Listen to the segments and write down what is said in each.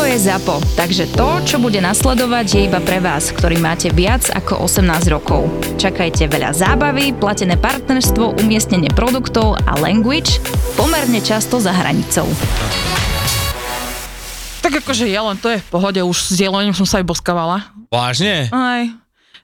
Toto je ZAPO, takže to, čo bude nasledovať, je iba pre vás, ktorý máte viac ako 18 rokov. Čakajte veľa zábavy, platené partnerstvo, umiestnenie produktov a language pomerne často za hranicou. Tak akože jelen, to je v pohode, už s jelením som sa aj boskávala. Vážne? Aj.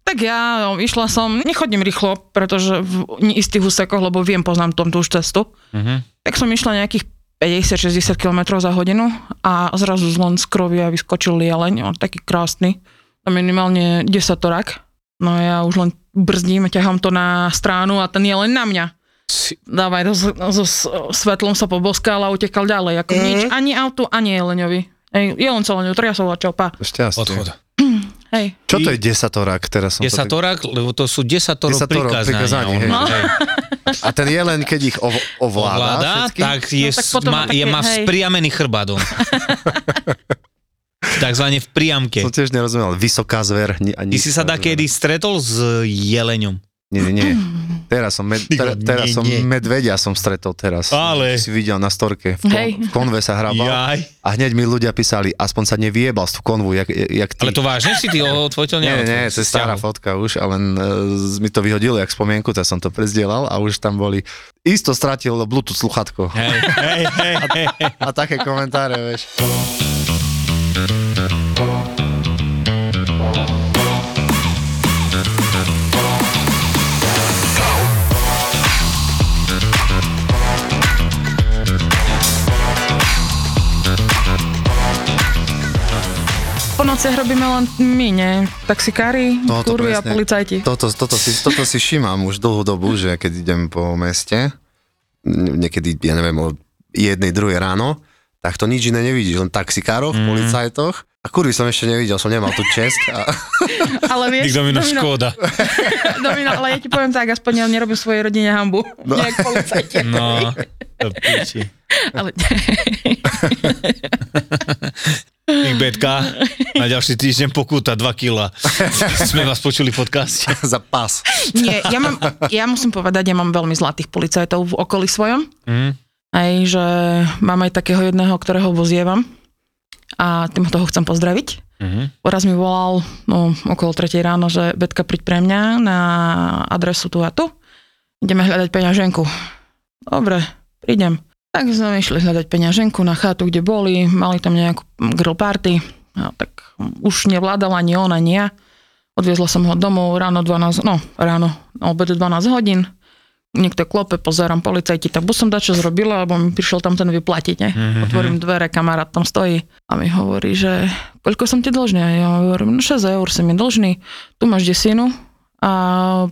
Tak ja no, išla som, nechodím rýchlo, pretože v istých úsekoch, lebo viem, poznám tom tú už cestu. Mhm. Tak som išla nejakých 50-60 km za hodinu a zrazu z len z krovia vyskočil jeleň, on taký krásny, minimálne 10 torak. No ja už len brzdím, ťahám to na stránu a ten jeleň na mňa. Si- Dávaj, to so, so svetlom sa poboskal a utekal ďalej, ako nič, ani autu, ani jeleňovi. Jelen sa len triasol a čau, pa. Šťastie. Odchod. Hej. Čo to je desatorák? Teraz som to tak- Desatorák, lebo to sú desatorov Desatorov prikázania. prikázaní, hej. ono, hej. A ten jelen, keď ich ov- ovláda, Ovláda, všetky, tak je, No, tak potom má, má je, také, má spriamený chrbát. on. Takzvané v priamke. som tiež nerozumel. Vysoká zver. ni- a Ty si sa takedy zver. stretol s jeleňom. Nie, nie, nie. Teraz som, med, ter, teraz nie, som nie. medvedia som stretol teraz. Ale. Si videl na storke. V, kon, Hej. v konve sa hrabal. Jaj. A hneď mi ľudia písali, aspoň sa nevyjebal z tú konvu, jak, jak ty. Ale to vážne si ty odfotil? Nie, nie, to je stará fotka už, ale uh, mi to vyhodilo jak spomienku, tak som to prezdielal a už tam boli, isto stratil Bluetooth sluchatko. Hej, hej, hej, hej. A také komentáre, vieš. Nociach robíme len my, nie? Taxikári, No, kurvy a policajti. Toto, toto, si, toto si všímam už dlhú dobu, že keď idem po meste, niekedy, ja neviem, o jednej, druhej ráno, tak to nič iné nevidíš, len taxikárov, mm. policajtoch. A kurvy som ešte nevidel, som nemal tú čest. A, Ale vieš, Nikto mi no škoda. Domino, ale ja ti poviem tak, aspoň ja nerobím svojej rodine hambu. No. Nejak. No, to piči. Ale Ich betka, na ďalší týždeň pokúta 2 kg. Sme vás počuli v podcaste. za pas. nie, ja, mám, ja musím povedať, ja mám veľmi zlatých policajtov v okolí svojom. Mm. Aj, že mám aj takého jedného, ktorého vozievam. A tým toho chcem pozdraviť. Mhm. Raz mi volal no, okolo 3 ráno, že Betka príď pre mňa na adresu tu a tu. Ideme hľadať peňaženku. Dobre, prídem. Tak sme išli hľadať peňaženku na chatu, kde boli, mali tam nejakú grill party. No, tak už nevládal ani on, ani ja. Odviezla som ho domov ráno 12, no ráno, na obedu 12 hodín. Niekto klope, pozerám policajti, tak buď som dačo zrobila, alebo mi prišiel tam ten vyplatiť, ne? Mhm. Otvorím dvere, kamarát tam stojí a mi hovorí, že koľko som ti dlžný? A ja hovorím, no 6 eur si mi dlžný, tu máš desinu a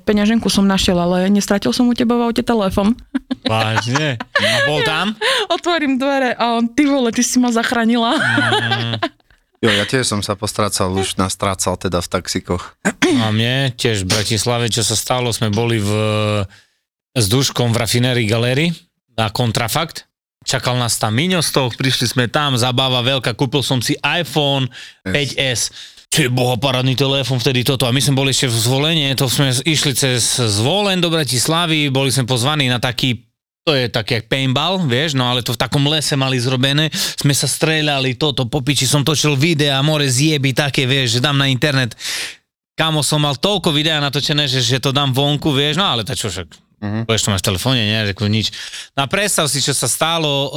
peňaženku som našiel, ale nestratil som u teba v aute telefon. Vážne? A bol tam? Otvorím dvere a on, ty vole, ty si ma zachránila. Jo, ja tiež som sa postracal, už nastrácal teda v taxikoch. A mne tiež v Bratislave, čo sa stalo, sme boli v, s Duškom v rafinérii Galéry na kontrafakt. Čakal nás tam Miňo z toho, prišli sme tam, zabáva veľká, kúpil som si iPhone 5S. Čo je boha parádny telefon vtedy toto. A my sme boli ešte v zvolenie, to sme išli cez zvolen do Bratislavy, boli sme pozvaní na taký to je taký jak paintball, vieš, no ale to v takom lese mali zrobené, sme sa streľali, toto, po piči som točil videa, more zjeby také, vieš, že dám na internet. Kamo som mal toľko videa natočené, že, že to dám vonku, vieš, no ale to čo však, Mhm. uh-huh. to máš v telefóne, nie, ako nič. No a predstav si, čo sa stalo, uh,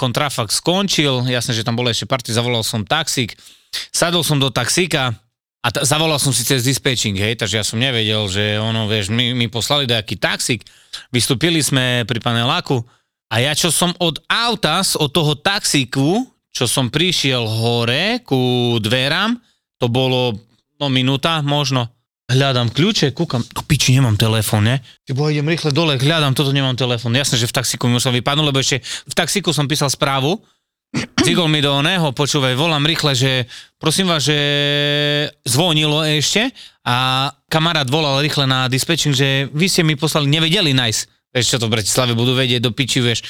kontrafakt skončil, jasne, že tam bol ešte party, zavolal som taxík, sadol som do taxíka, a t- zavolal som si cez dispatching, hej, takže ja som nevedel, že ono, vieš, my, my poslali nejaký taxík, vystúpili sme pri paneláku a ja čo som od auta, od toho taxíku, čo som prišiel hore ku dverám, to bolo, no minúta možno, hľadám kľúče, kúkam, do piči, nemám telefón, ne? Ty bo idem rýchle dole, hľadám, toto nemám telefón. Jasné, že v taxíku mi musel vypadnúť, lebo ešte v taxíku som písal správu, Cigol mi do oného, počúvaj, volám rýchle, že prosím vás, že zvonilo ešte a kamarát volal rýchle na dispečing, že vy ste mi poslali, nevedeli nájsť. Vieš, čo to v Bratislave budú vedieť do piči, vieš.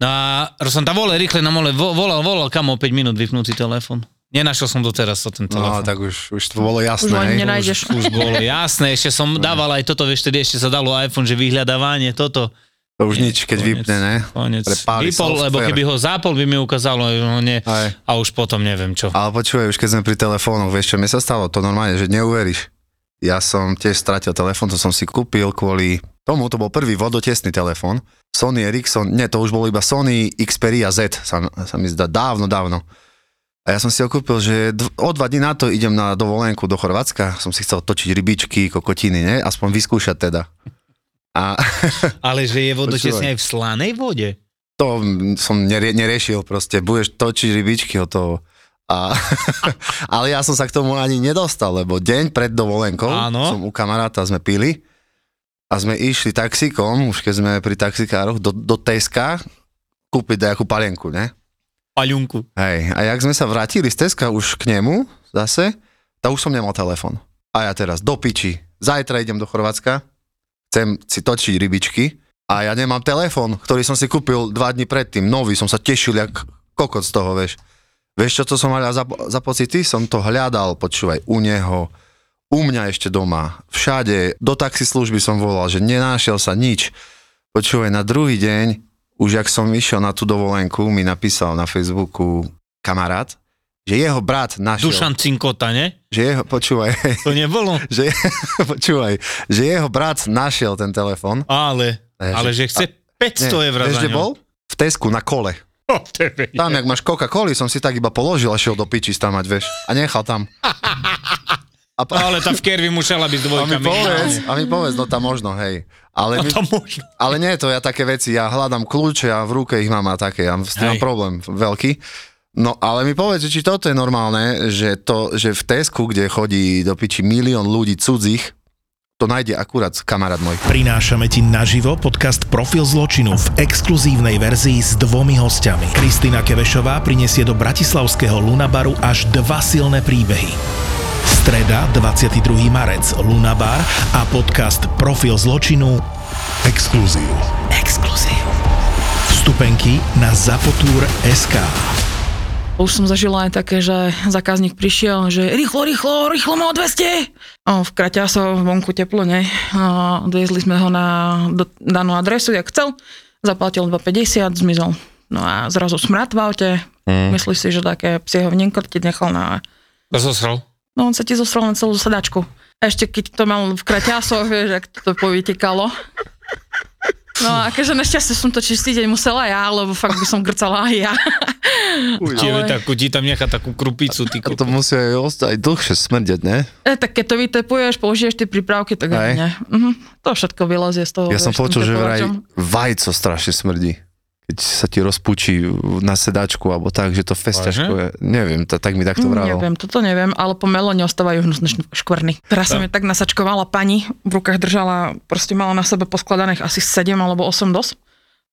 No a som tam volal rýchle na mole, vo- volal, volal, kam o 5 minút vypnutý telefon. Nenašiel som doteraz to ten No, telefon. tak už, už to bolo jasné. Už len hej. nenájdeš. Už bolo jasné, ešte som dával aj toto, vieš, tedy ešte sa dalo iPhone, že vyhľadávanie, toto. To už nič, keď Koniec. vypne, ne? Konec. Vypol, lebo software. keby ho zápol, by mi ukázalo, ho nie, Aj. a už potom neviem čo. Ale počúvaj, už keď sme pri telefónoch, vieš čo mi sa stalo? To normálne, že neuveríš. Ja som tiež stratil telefón, to som si kúpil kvôli tomu, to bol prvý vodotesný telefón. Sony Ericsson, nie, to už bolo iba Sony Xperia Z, sa, sa mi zdá, dávno, dávno. A ja som si kúpil, že dv- o dva dní na to idem na dovolenku do Chorvátska, som si chcel točiť rybičky, kokotiny, ne? Aspoň vyskúšať teda. A Ale že je vodotesne aj v slanej vode? to som nerie, neriešil proste, budeš točiť rybičky o toho. A, ale ja som sa k tomu ani nedostal, lebo deň pred dovolenkou Áno. som u kamaráta sme pili a sme išli taxíkom, už keď sme pri taxikároch, do, do Teska kúpiť nejakú palienku, ne? Paľunku. Hej, a jak sme sa vrátili z Teska už k nemu zase, tak už som nemal telefon. A ja teraz do piči, zajtra idem do Chorvátska, chcem si točiť rybičky a ja nemám telefon, ktorý som si kúpil dva dní predtým, nový, som sa tešil jak kokot z toho, vieš. Vieš, čo to som hľadal za, za pocity? Som to hľadal, počúvaj, u neho, u mňa ešte doma, všade, do taxislužby som volal, že nenášiel sa nič. Počúvaj, na druhý deň, už jak som išiel na tú dovolenku, mi napísal na Facebooku kamarát, že jeho brat našiel, Dušan Cinkota, ne? že jeho, počúvaj, To nebolo? že, počúvaj, že jeho brat našiel ten telefon. Ale, Ne, ale že chce 500 eur za ňo. bol? V Tesku na kole. Oh, tebe Tam, jak máš Coca-Coli, som si tak iba položil a šiel do piči tam mať, vieš. A nechal tam. A, pa, Ale tá v Kervi musela byť s a mi dvojkami. povedz, a mi povedz, no tam možno, hej. Ale, to možno. ale nie je to ja také veci, ja hľadám kľúče a v ruke ich mám a také, ja s tým mám problém veľký. No ale mi povedz, či toto je normálne, že, to, že v Tesku, kde chodí do piči milión ľudí cudzích, to nájde akurát kamarát môj. Prinášame ti naživo podcast Profil zločinu v exkluzívnej verzii s dvomi hostiami. Kristýna Kevešová prinesie do bratislavského Lunabaru až dva silné príbehy. Streda, 22. marec, Lunabar a podcast Profil zločinu Exkluzív. Exkluzív. Vstupenky na Zapotur.sk Už som zažila aj také, že zákazník prišiel, že rýchlo, rýchlo, rýchlo má 200. O, v Kraťaso vonku teplo, ne? Doviezli sme ho na do, danú adresu, jak chcel. Zaplatil 2,50, zmizol. No a zrazu smrad v aute. Mm. Myslíš si, že také psieho vnenko nechal na... Zosral. No on sa ti zosral na celú sedačku. A ešte keď to mal v kraťasoch, vieš, ak to povytekalo. No a akože našťastie som to čistý deň musela ja, lebo fakt by som grcala aj ja. Ti, Ale- takú, ti tam nechá takú krupicu, ty A to musí aj ostať aj dlhšie smrdeť, ne? E, tak keď to vytepuješ, použiješ tie prípravky, tak aj ne. Mhm. To všetko vylezie z toho. Ja som vieš, tým počul, že vraj vajco strašne smrdí. Keď sa ti rozpučí na sedačku alebo tak, že to festiačko je. Neviem, to, tak mi takto Mm, vravel. Neviem, toto neviem, ale po melone ostávajú hnusné škvrny. Teraz som je tak nasačkovala pani, v rukách držala, proste mala na sebe poskladaných asi 7 alebo 8 dos.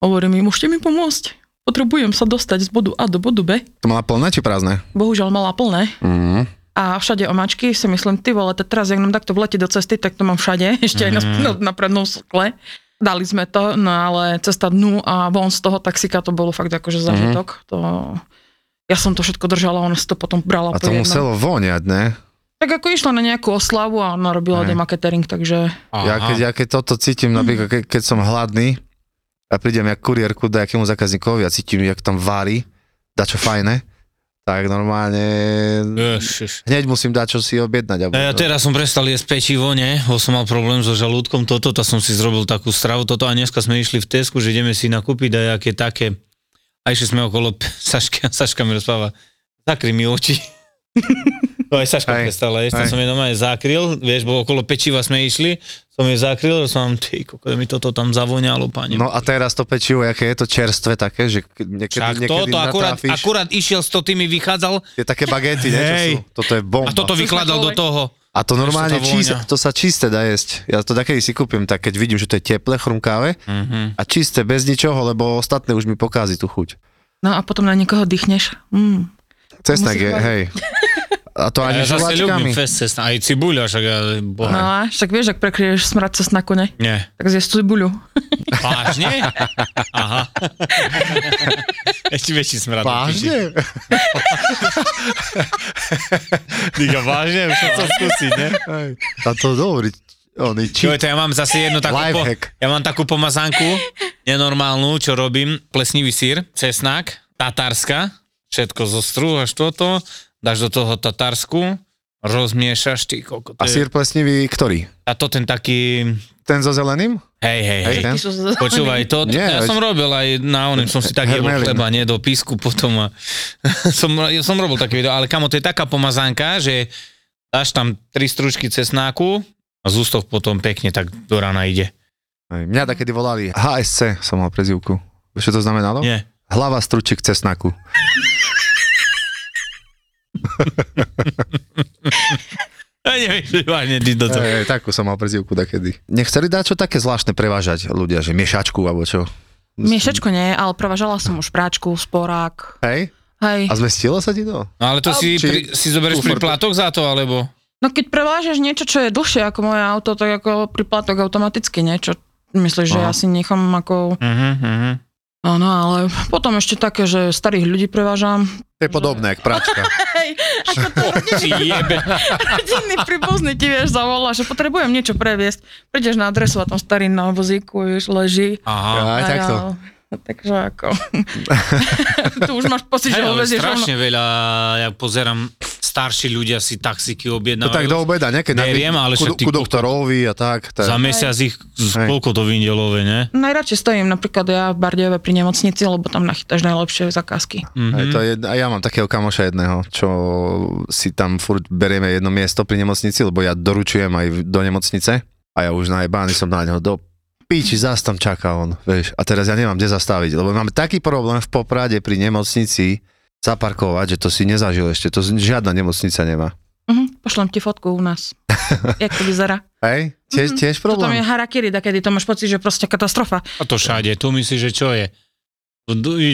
Hovorí mi, môžete mi pomôcť? Potrebujem sa dostať z bodu A do bodu B. To mala plné či prázdne? Bohužiaľ mala plné. Mm. A všade omačky si myslím, ty vole, teraz, jak nám takto vletí do cesty, tak to mám všade, ešte aj na, Mhm. na, na prednom skle. Dali sme to, no ale cesta dnu a von z toho taxika to bolo fakt akože zažitok. To, ja som to všetko držala, ona si to potom brala A po to jednom. muselo voňať, ne? Tak ako išla na nejakú oslavu a ona robila Hej. doma catering, takže Ja keď, ja keď toto cítim, napríklad ke, keď som hladný a prídem jak kuriérku dajakému zákazníkovi a cítim, jak tam vári, dačo fajné, tak normálne Ježiš. hneď musím dať čo si objednať. Alebo, Ja teraz som prestal jesť pečivo, ne? Bo som mal problém so žalúdkom, toto, to som si zrobil takú stravu, toto a dneska sme išli v Tesku, že ideme si nakúpiť dajaké také. A išli sme okolo Saška, Saška mi rozpráva, zakry mi oči. To aj Saška jesť, hej. to som jej normálne zakryl, vieš, bo okolo pečiva sme išli, som jej zakryl, som ty, koko, mi toto tam zavoňalo, pane. No a teraz to pečivo, aké je to čerstvé také, že niekedy, Však niekedy toto akurát, natrafíš, akurát išiel s to tými vychádzal je také bagety, ne, čo Hej. sú, toto je bomba. a toto vykladal do toho. A to normálne, to čist, vonia. to sa čisté dá jesť. Ja to takedy si kúpim, tak keď vidím, že to je teple, chrumkáve Mhm. a čisté bez ničoho, lebo ostatné už mi pokazí tú chuť. no a potom na niekoho dýchneš. Mm. Cesnak je, hej. A to ani Ja zase ľúbim fest cestná, aj cibuľa, však ja, No boha. a však vieš, ak prekryješ smrad cesnaku, ne? Nie. Tak zjesť cibuľu. Vážne? Aha. Ešte väčší smrad. Vážne? Díka, vážne? Už chcel skúsiť, ne? A to dobrý. Oni či... Jo, to ja mám zase jednu takú, po, ja mám takú pomazánku, nenormálnu, čo robím, plesnivý sír, cesnak, tatárska, všetko zostrúhaš toto, dáš do toho tatársku, rozmiešaš, ty koko, to A sír je, plesnivý, ktorý? a to ten taký, Ten so zeleným? hej, hej, hej, Hej, ten? Počúvaj, to, Nie, ja veď- som robil aj na onem, som si tak jebol Hermelín. chleba, nie, do písku potom a som, ja som robil také video, ale kamo, to je taká pomazánka, že dáš tam tri stručky cesnáku a z ústov potom pekne tak do rána ide. Hej, Mňa takedy volali HSC, som mal prezivku. Vieš, čo to znamenalo? Nie. Hlava stručík cesnaku. Ja neviem, že vážne, ty do toho. Hej, takú som mal prezivku takedy. Nechceli dať čo také zvláštne prevážať ľudia, že miešačku alebo čo? Miešačko nie, ale prevažala som už práčku, sporák. Hej? Hej. A zmestilo sa ti to? No ale to si, Či- pri, si zoberieš priplatok za to, alebo... No keď prevážaš niečo, čo je dlhšie ako moje auto, tak ako priplatok automaticky niečo. Myslíš, že Aha. ja si nechám ako... Uh-huh, uh-huh. Áno, ale potom ešte také, že starých ľudí prevážam. To je podobné, jak pračka. Ako to rodinný príbuzný ti vieš zavolá, že potrebujem niečo previesť. Prídeš na adresu a tam starý na vozíku, vieš, leží. Aha. Aj takto. ja- Takže ako... tu už máš pocit, že ho vezieš rovno. strašne veľa, ja pozerám, starší ľudia si taxiky No objednávajú. tak do obeda, ne? Keď Beriem, ale ku, však ku doktorovi a tak. tak. Za mesiac ich z koľko to vindelové, ne? Najradšej stojím napríklad ja v Bardejove pri nemocnici, lebo tam nachytáš najlepšie zakázky. Aj, Mhm. to je, a ja mám takého kamoša jedného, čo si tam furt berieme jedno miesto pri nemocnici, lebo ja doručujem aj do nemocnice a ja už najebaný som na neho do piči, zás tam čaká on, vieš. A teraz ja nemám kde zastaviť, lebo máme taký problém v Poprade pri nemocnici zaparkovať, že to si nezažil ešte, to žiadna nemocnica nemá. Mhm, pošlem ti fotku u nás. Jak to vyzerá. Hej? Tiež, Mhm. tiež To tam je problém? harakiri, kedy to máš pocit, že proste katastrofa. A to všade, tu myslíš, že čo je?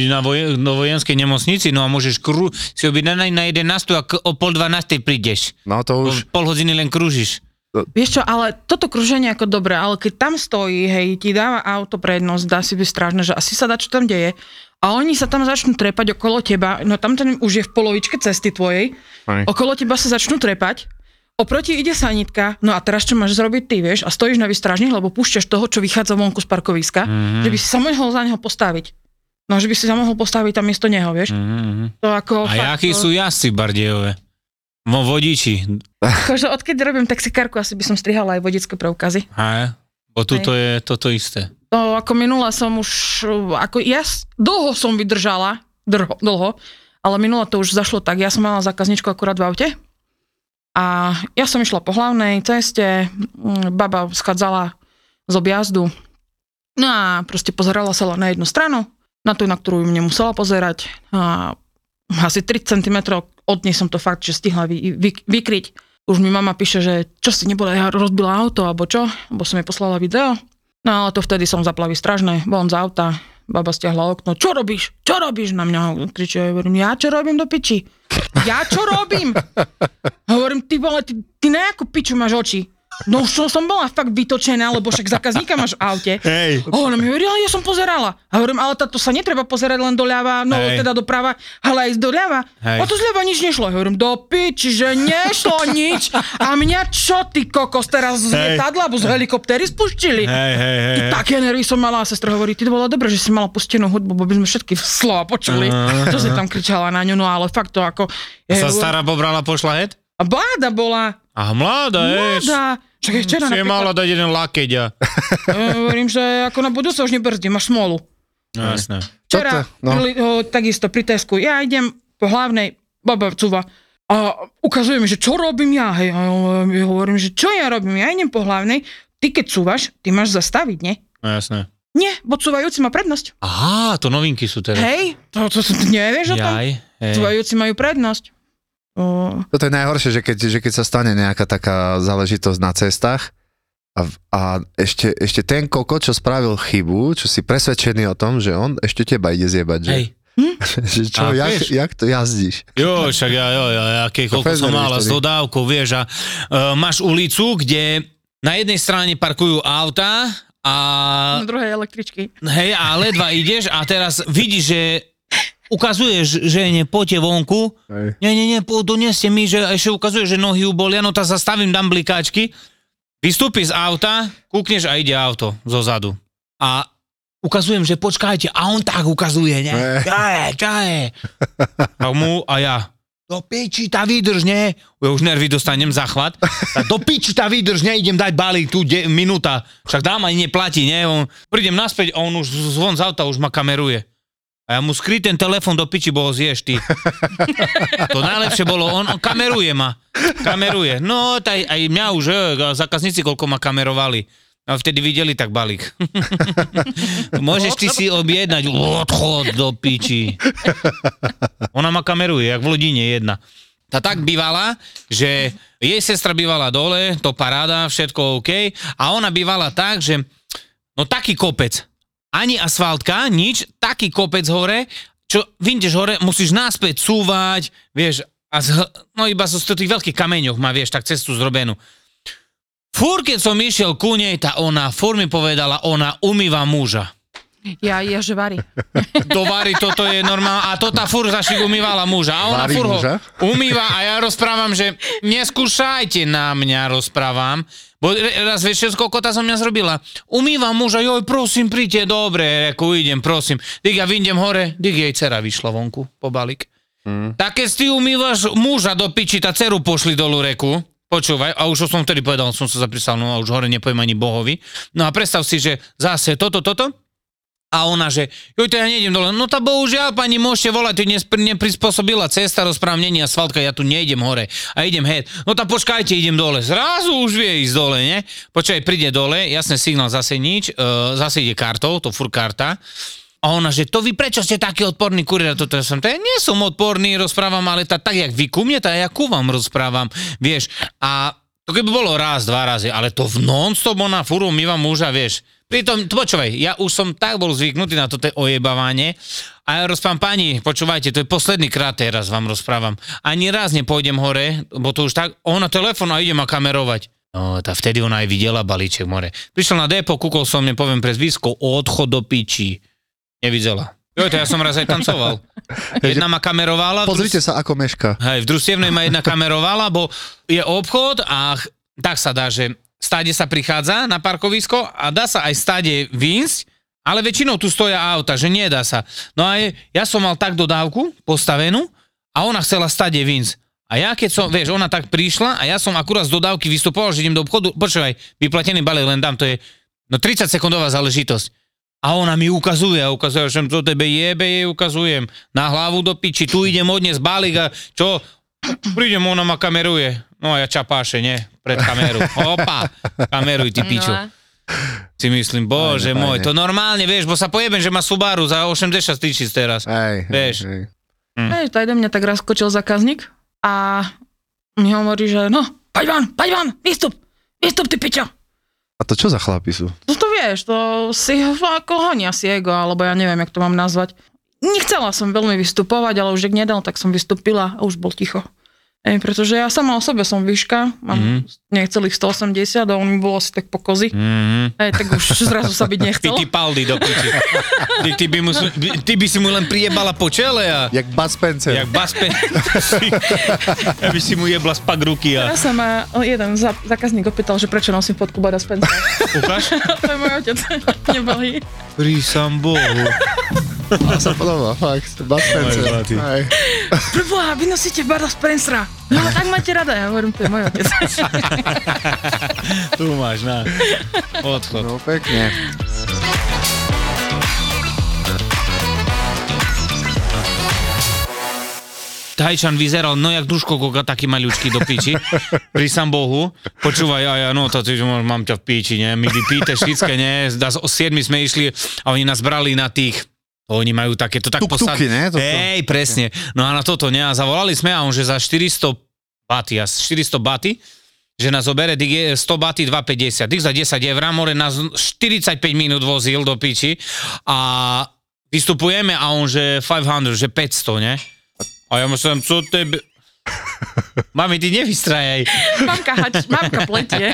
Na vojen, do vojenskej nemocnici, no a môžeš kru, si objednať na 11 a k- o pol 12 prídeš. No to Už... už, Pol hodiny len krúžiš. Vieš čo, ale toto kruženie ako dobre, ale keď tam stojí, hej, ti dáva auto prednosť, dá si byť strážne, že asi sa dá, čo tam deje. A oni sa tam začnú trepať okolo teba, no tam ten už je v polovičke cesty tvojej, Hej. okolo teba sa začnú trepať, oproti ide sanitka, no a teraz čo máš zrobiť ty, vieš, a stojíš na výstražných, lebo púšťaš toho, čo vychádza vonku z parkoviska, Mhm. že by si sa mohol za neho postaviť. No, že by si sa mohol postaviť tam miesto neho, vieš. Mhm. To ako... A fakt, jakí to- sú jazdci v Bardejove? Vo vodiči. Akože odkedy robím taxikárku, asi by som strihala aj vodické preukazy. Hej. Bo tuto je toto isté. To ako minula som už, ako ja dlho som vydržala, drho, dlho, ale minula to už zašlo tak, ja som mala zákazničku akurát v aute a ja som išla po hlavnej ceste, mm, baba schádzala z objazdu, no a proste pozerala sa na jednu stranu, na tú, na ktorú mne musela pozerať a asi 3 cm od nej som to fakt, že stihla vy, vy, vykryť. Už mi mama píše, že čo si nebola, ja rozbila auto, alebo čo, lebo som jej poslala video. No ale to vtedy som zaplavy strašné, von z auta, baba stiahla okno, čo robíš, čo robíš na mňa, kričí, ja hovorím, ja čo robím do piči, ja čo robím, hovorím, ty vole, ty, ty na akú piču máš oči, no už som, som bola fakt vytočená, lebo však zákazníka máš v aute, Hej. a ona mi hovorí, ja som pozerala. A hovorím, ale táto sa netreba pozerať len doľava, no Hej. teda doprava, ale aj doľava. Hej. A to zľava nič nešlo. Ja hovorím, do piči, že nešlo nič. A mňa čo ty kokos teraz z lietadla alebo z helikoptéry spustili? Hej, hej, hej. Ty také nervy som mala a sestra hovorí, ty to bolo dobre, že si mala pustenú hudbu, bo by sme všetky slova počuli. Čo si tam kričala na ňu, no ale fakt to ako... Sa Ja hovorím, stará pobrala po šlahet? A báda bola, A mladá, ješ. Však aj včera je mala napríklad, dať jeden lakeť a... hovorím, že ako na budúce už nebrzdím, máš smolu. No, jasné. Včera, Toto, no. no. o, takisto pri Tesku, ja idem po hlavnej, baba cúva, a ukazuje mi, že čo robím ja, hej, a ja hovorím, že čo ja robím, ja idem po hlavnej, ty keď cúvaš, ty máš zastaviť, nie? No, jasné. Nie, bo cúvajúci má prednosť. Aha, to novinky sú teraz. Hej, to, to, to, to nevieš o tom? Hej. Cúvajúci majú prednosť. Toto je najhoršie, že keď, že keď sa stane nejaká taká záležitosť na cestách a, a ešte, ešte ten koko, čo spravil chybu, čo si presvedčený o tom, že on ešte teba ide zjebať, že, Hej. že čo, A jak, vieš. jak to jazdíš? Jo, však ja, jo, ja, ja keď koľko som mala s dodávkou, vieš, a uh, máš ulicu, kde na jednej strane parkujú auta a na druhej električky. hej, a ledva ideš a teraz vidíš, že ukazuješ, že ne, poďte vonku, Hej. nie, nie, nie, doneste mi, že ešte ukazuje, že nohy ju bolia, no tak zastavím, dám blikáčky Vystúpi z auta, kúkneš a ide auto zo zadu. A ukazujem, že počkajte. A on tak ukazuje, ne? Ne. Čaje, čaje. A mu a ja. Do piči tá výdrž, ne? Ja už nervy dostanem zachvat. A do piči tá výdrž, ne? Idem dať balík tu, de, minúta. Však dáma ani neplatí, ne? On, prídem naspäť a on už zvon z auta už ma kameruje. A ja mu skry ten telefon do piči, bo ho zješ ty. To najlepšie bolo, on, on kameruje ma. Kameruje. No, taj, aj mňa už, e, zákazníci koľko ma kamerovali. A vtedy videli tak balík. Môžeš ty si objednať. Odchod do piči. Ona ma kameruje, jak v Lodine jedna. Tá tak bývala, že jej sestra bývala dole, to paráda, všetko OK. A ona bývala tak, že no taký kopec. Ani asfaltka, nič, taký kopec hore, čo vyjdeš hore, musíš náspäť súvať, vieš, a z, no iba zo z tých veľkých kameňoch má, vieš, tak cestu zrobenú. Fúr, keď som išiel ku nej, tá ona, fúr mi povedala, ona umýva muža. Ja, ja, že varí. To varí, toto je normálne. A to tá fur zašik umývala muža. A ona fur ho muža? umýva a ja rozprávam, že neskúšajte na mňa, rozprávam. Bo raz vieš, koľko tá som mňa zrobila. Umývam muža, joj, prosím, príďte, dobre, reku, idem, prosím. Dík, ja vyjdem hore, dík, jej dcera vyšla vonku po balík. Mm. Tak keď ty umývaš muža do piči, tá dceru pošli dolu reku, počúvaj, a už som vtedy povedal, som sa zapísal, no a už hore nepoviem ani bohovi. No a predstav si, že zase toto, toto, a ona, že joj, to ja nejdem dole. No tá bohužiaľ, pani, môžete volať, tu neprispôsobila cesta, rozprávam, není asfaltka, ja tu nejdem hore a idem head. No tá počkajte, idem dole. Zrazu už vie ísť dole, ne? Počkaj, príde dole, jasný signál, zase nič, uh, zase ide kartou, to fur karta. A ona, že to vy prečo ste taký odporný kuriér? Toto ja som, to ja nie som odporný, rozprávam, ale tá, tak, jak vy ku mne, tak ja ku vám rozprávam, vieš. A to keby bolo raz, dva razy, ale to v non-stop ona furu mýva muža, vieš. Pritom, počúvaj, ja už som tak bol zvyknutý na toto ojebávanie a ja rozprávam, pani, počúvajte, to je posledný krát teraz vám rozprávam. Ani raz nepôjdem hore, bo to už tak, ona telefon a ide ma kamerovať. No, tá vtedy ona aj videla balíček more. Prišiel na depo, kúkol som, nepoviem pre zvízko, odchod do piči. Nevidela. Jo, to ja som raz aj tancoval. Jedna ma kamerovala. Pozrite sa, ako meška. Hej, v družstevnej ma jedna kamerovala, bo je obchod a tak sa dá, že stáde sa prichádza na parkovisko a dá sa aj stáde výjsť, ale väčšinou tu stoja auta, že nedá sa. No a ja som mal tak dodávku postavenú a ona chcela stáde výjsť. A ja keď som, vieš, ona tak prišla a ja som akurát z dodávky vystupoval, že idem do obchodu, počúvaj, vyplatený balík len dám, to je no 30 sekundová záležitosť. A ona mi ukazuje, a ukazuje, že to tebe jebe, jej ukazujem. Na hlavu do piči, tu idem odnes balík a čo? Prídem, ona ma kameruje. No a ja čapáše, nie? Pred kameru. Opa, kameruj ty piču. No a- Si myslím, bože Fajne, môj, to normálne, vieš, bo sa pojebem, že má Subaru za 80 tisíc teraz. Hej, Vieš. hej, hej. Hej, aj mňa tak raz skočil zákazník a mi hovorí, že no, poď von, poď von, vystup, vystup ty pičo. A to čo za chlapi sú? No to vieš, to si ako honia si ego, alebo ja neviem, jak to mám nazvať. Nechcela som veľmi vystupovať, ale už ak nedal, tak som vystúpila a už bol ticho. Ej, pretože ja sama o sebe som výška, mám mm. necelých 180 a on mi bol asi tak po kozy. Mhm. Ej, tak už zrazu sa byť Ty, nechcel. ty paldy do piči. Ty, ty, by mu, ty by si mu len priebala po čele a... Jak Bud Spencer. Jak ja by si mu jebla spak ruky a... Ja sa ma jeden za- zákazník opýtal, že prečo nosím fotku Bada Spencer. Ukáž? to je môj otec, neboli. Prísam Bohu. To sa podobá, fakt. Bud Spencer. Preboha, vy nosíte Bada Spencera. No tak máte rada, ja hovorím, to je môj otec. Tu máš, na. Odchod. No pekne. Tajčan vyzeral, no jak duško koka, taký maľučký do piči. Pri sam Bohu. Počúvaj, ja, ja, no to ty, mám ťa v piči, ne? My vypíte všetké, ne? Zdá, o 7 sme išli a oni nás brali na tých oni majú takéto tak Tuk-tuky, ne? Toto. Hej, presne. No a na toto, ne? A zavolali sme a on, že za 400 baty, a 400 baty, že nás obere dig je 100 baty 2,50. Dig za 10 eur, more nás 45 minút vozil do piči a vystupujeme a on, že 500, že 500, ne? A ja myslím, co tebe... Mami, ty nevystrajaj. Mamka, hač, mamka pletie.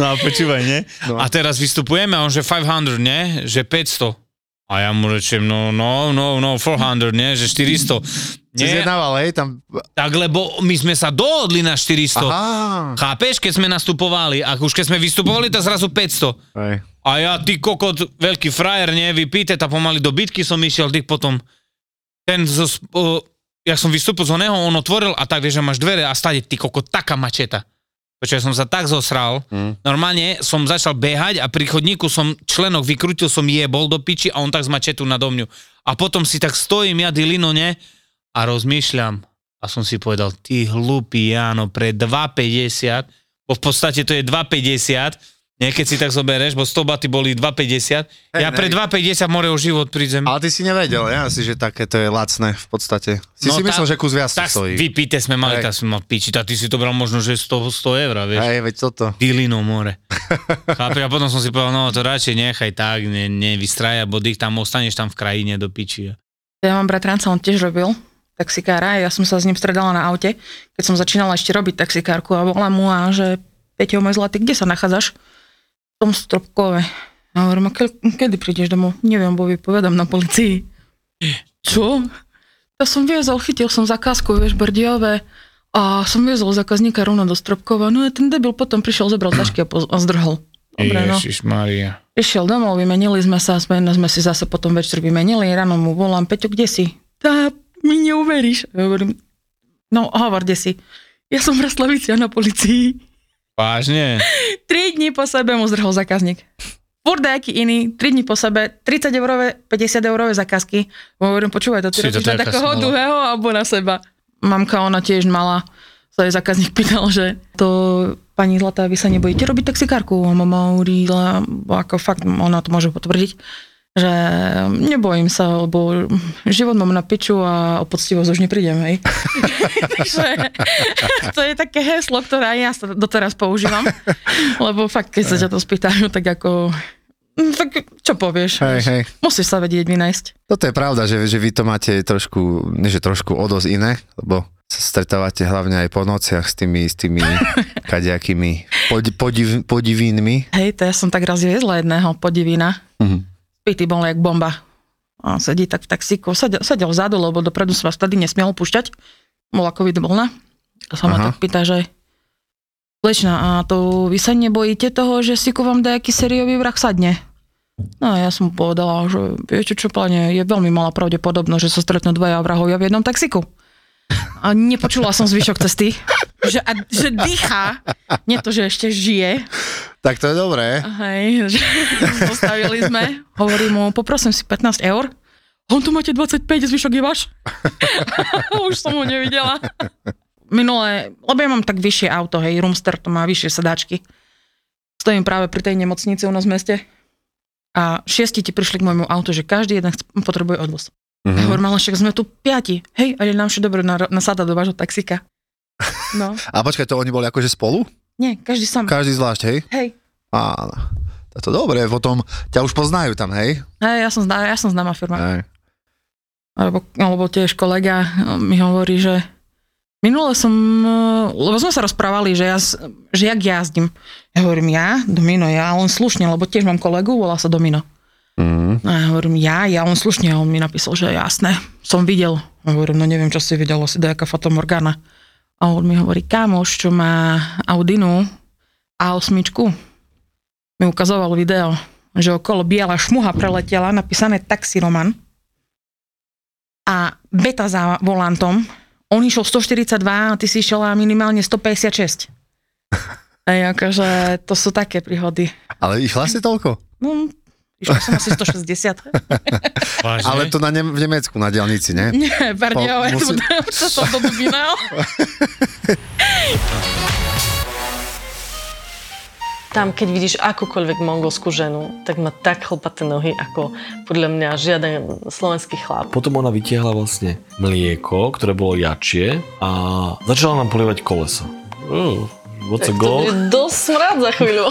No a počúvaj, ne? No. A teraz vystupujeme a on, že 500, ne? Že 500. A ja mu rečem, no, no, no, no, 400, nie, že 400. Si Nie, zjednával, hej, tam... tak lebo my sme sa dohodli na 400. Aha. Chápeš, keď sme nastupovali, a už keď sme vystupovali, tak zrazu 500. Hej. A ja, ty kokot, veľký frajer, nie, vypíte, a pomaly do bitky som išiel, ty potom, ten, zo, o, ja som vystúpil z oného, on otvoril a tak, vieš, že máš dvere a stade, ty kokot, taká mačeta. Počkaj, som sa tak zosral, Mm. normálne som začal behať a pri chodníku som členok vykrútil, som jebol do piči a on tak z mačetu nado mňu. A potom si tak stojím ja, Dilino, ne, a rozmýšľam a som si povedal, ty hlupý Jáno, pre 2,50, bo v podstate to je 2,50, nie, keď si tak zobereš, bo 100 baty boli 2,50. Hej, ja pre hej. 2,50 more o život prídem. Ale ty si nevedel, ja si, že také to je lacné v podstate. Si No si myslel, tá- že kus viac Tak stojí. vypíte sme mali, Hej. tak sme mal piči, tak ty si to bral možno, že 100, 100 eur, vieš. Hej, veď toto. Dilino more. Chápeš? A potom som si povedal, no to radšej nechaj tak, ne, nevystraja, bo dých tam ostaneš tam v krajine do piči. Ja mám bratranca, on tiež robil taxikára, ja som sa s ním stredala na aute, keď som začínala ešte robiť taxikárku a volám mu a že Peťo, môj zlatý, kde sa nachádzaš? Tom stropkove. A hovorím, a ke, kedy prídeš domov? Neviem, bo vypovedám na policii. Čo? Ja som viezol, chytil som zakázku, vieš, Berdiové. A som viezol zákazníka rovno do Stropkova. No a ten debil potom prišiel, zobral tašky a, poz- a zdrhol. Dobre, no. Maria. Išiel domov, vymenili sme sa, sme, sme si zase potom večer vymenili, ráno mu volám, Peťo, kde si? Tá, mi neuveríš. Ja hovorím, no hovor, kde si? Ja som v Raslavici a na policii. Vážne? Tri dní po sebe mu zdrhol zákazník. Furt nejaký iný, 3 dní po sebe, 30 eurové, 50 eurové zákazky. Hovorím, počúvaj, to ty robíš na takého smola. druhého alebo na seba. Mamka, ona tiež mala, sa jej zákazník pýtal, že to pani Zlatá, vy sa nebojíte robiť taxikárku? Mama hovorila, ako fakt, ona to môže potvrdiť, že nebojím sa, lebo život mám na piču a o poctivosť už neprídem, hej. Takže to je také heslo, ktoré aj ja sa doteraz používam, lebo fakt, keď sa ťa to spýtajú, tak ako, mm, tak čo povieš? Hej, hej. Musíš sa vedieť vynájsť. Toto je pravda, že, že vy to máte trošku, nie že trošku o dosť iné, lebo sa stretávate hlavne aj po nociach s tými, s tými kadejakými pod, podiv, podivínmi. Hej, to ja som tak raz viezla jedného podivina. Mhm. Pitý bol jak bomba. A sedí tak v taxíku, sedel, sedel vzadu, lebo dopredu sa vás vtedy nesmielo púšťať. Bola covid vlna. A sa ma tak pýta, že Slečna, a to vy sa nebojíte toho, že si ku vám nejaký sériový vrah sadne? No a ja som mu povedala, že viete čo, pane, je veľmi malá pravdepodobnosť, že sa stretnú dvaja vrahovia v jednom taxiku. A nepočula som zvyšok cesty, že, a, že dýchá, nie to, že ešte žije. Tak to je dobré. Hej, že postavili sme, hovorím mu, poprosím si 15 eur. On tu máte 25, zvyšok je váš. Už som ho nevidela. Minulé, lebo ja mám tak vyššie auto, hej, Roomster to má vyššie sedáčky. Stojím práve pri tej nemocnici u nás v meste a šiesti ti prišli k môjmu autu, že každý jeden potrebuje odvoz. Mm-hmm. Mhm. hovorím, ale však sme tu piati. Hej, a je nám všetko dobre na, nasada do vášho taxika. No, A počkaj, to oni boli akože spolu? nie, každý sám. Každý zvlášť, hej? Hej, Áno. To dobré, potom ťa už poznajú tam, hej? hej, ja som, ja som známa firma. Hej. Alebo, alebo tiež kolega mi hovorí, že minule som, lebo sme sa rozprávali, že, ja, že jak jazdím. Ja hovorím, ja? Domino, ja, len slušne, lebo tiež mám kolegu, volá sa Domino. Mhm. A ja hovorím, ja, ja, on slušne, a on mi napísal, že jasné, som videl. A hovorím, no neviem, čo si videl, asi nejaká fatomorgana. A on mi hovorí, kamoš, čo má Audinu A8, mi ukazoval video, že okolo biela šmuha preletela, napísané Taxi Roman a beta za volantom. On išiel 142 a ty si išiel minimálne 156. Ej, akože to sú také príhody. Ale išla si toľko? No, išla som asi 160. Vážne? Ale to na ne- v Nemecku, na diálnici, nie? Nie, Berdiové, Po- tu, musí- to som to dubinal. Tam, keď vidíš akúkoľvek mongolskú ženu, tak má tak chlpaté nohy, ako podľa mňa žiaden slovenský chlap. Potom ona vytiahla vlastne mlieko, ktoré bolo jačie a začala nám polievať kolesa. Uh, what's a Tak to goal? bude dosť smrad za chvíľu.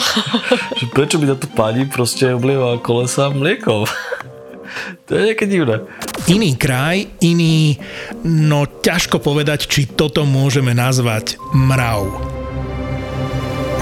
Prečo by táto pani proste oblieva kolesa mliekom? to je nejaké divné. Iný kraj, iný, no ťažko povedať, či toto môžeme nazvať mrav.